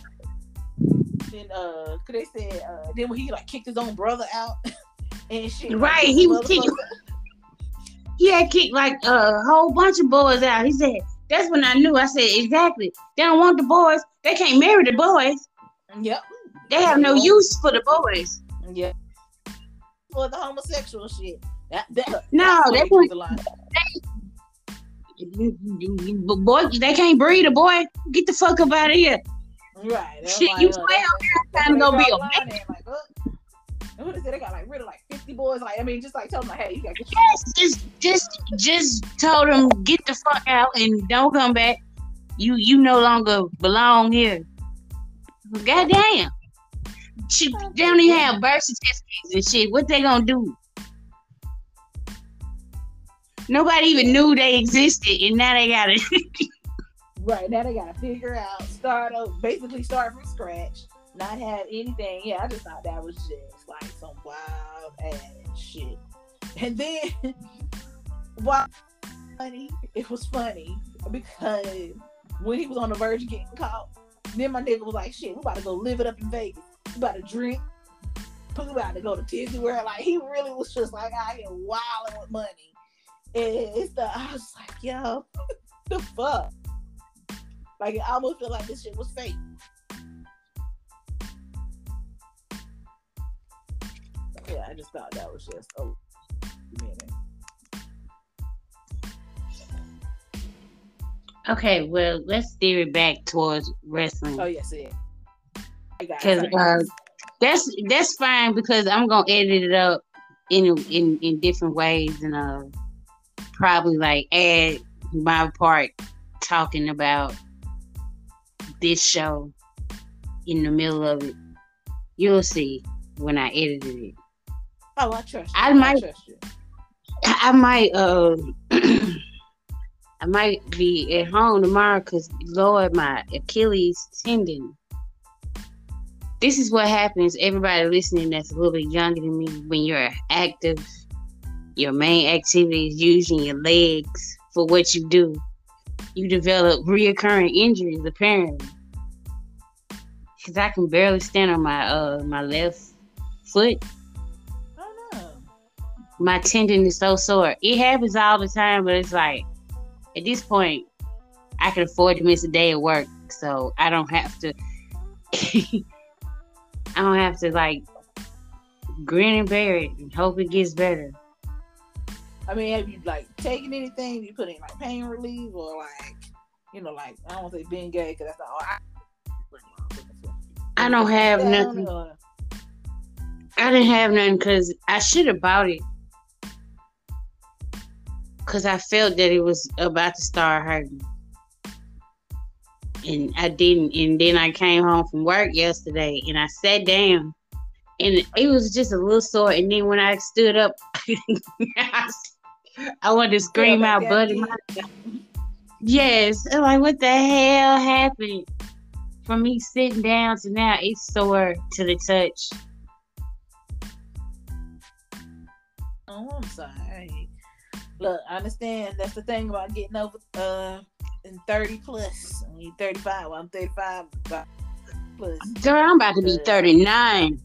Then uh, they said uh, then when he like kicked his own brother out and shit. Right, he was kicking- he had kicked like a whole bunch of boys out. He said, that's when I knew. I said, exactly. They don't want the boys. They can't marry the boys. Yep. They have no use for the boys. Yep. For the homosexual shit. That, that, No, they want- the boy, they can't breed a boy. Get the fuck up out of here. Right. Shit, like, you uh, twelve. that's Time to where go be a man. Like, and what they say? They got like rid of like 50 boys. Like, I mean, just like tell them, like, hey, you got Yes, just just just told them get the fuck out and don't come back. You you no longer belong here. Goddamn. She, they don't even have birth certificates and shit. What they gonna do? Nobody even knew they existed, and now they got it. Right now, they gotta figure out, start over, basically start from scratch, not have anything. Yeah, I just thought that was just like some wild ass shit. And then, why funny? It was funny because when he was on the verge of getting caught, then my nigga was like, "Shit, we about to go live it up in Vegas. We about to drink. We about to go to Disney World." Like he really was just like out here wilding with money. And it's the I was like, "Yo, the fuck." Like I almost feel like this shit was fake. Yeah, I just thought that was just oh minute. okay, well, let's steer it back towards wrestling. Oh yes, yeah. Because uh, that's that's fine because I'm gonna edit it up in in in different ways and uh probably like add my part talking about this show in the middle of it. You'll see when I edited it. oh, I trust you. I might- trust you. I I might uh I might be at home tomorrow because Lord, my Achilles tendon. This is what happens. Everybody listening that's a little bit younger than me, when you're active, your main activity is using your legs for what you do. You develop reoccurring injuries apparently. Cause I can barely stand on my uh my left foot don't know. my tendon is so sore. It happens all the time, but it's like at this point, I can afford to miss a day of work, so I don't have to. I don't have to like grin and bear it and hope it gets better. I mean, have you like taken anything? You put in like pain relief or like, you know, like I don't want to say being gay because that's not all. I, I don't have Yeah, nothing. I didn't have nothing because I should have bought it. Because I felt that it was about to start hurting. And I didn't. And then I came home from work yesterday and I sat down and it was just a little sore. And then when I stood up, I wanted to scream out, buddy. Yes, I'm like what the hell happened? From me sitting down to now, it's sore to the touch. Oh, I'm sorry. Look, I understand. That's the thing about getting over uh in 30 plus. I mean 35. Well, I'm 35 but plus. Girl, I'm about to be 39.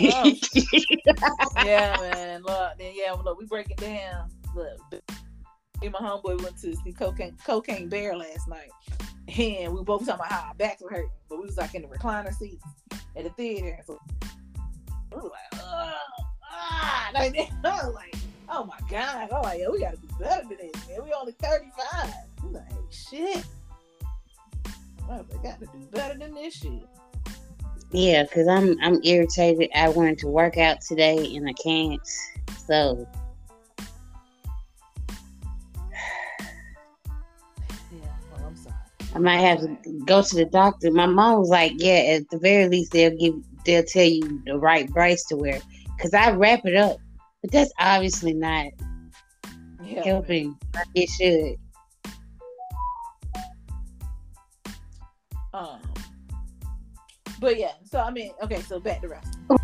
Oh. yeah, man. Look, then yeah, look, we break it down. Look, me and my homeboy went to see Cocaine Cocaine Bear last night, and we both talking about how our backs were hurting, but we was like in the recliner seats at the theater, so we was like, oh, ah, like, I was like, oh my god, I'm like, yo, we gotta do better than this, man. We only 35. I'm like, shit. I got to do better than this shit. yeah, because I'm I'm irritated. I wanted to work out today and I can't. So I might have to go to the doctor. My mom was like, "Yeah, at the very least, they'll give, they'll tell you the right brace to wear." Cause I wrap it up, but that's obviously not Yeah, helping. like It should. Um, but yeah, so I mean, okay, so back to wrestling.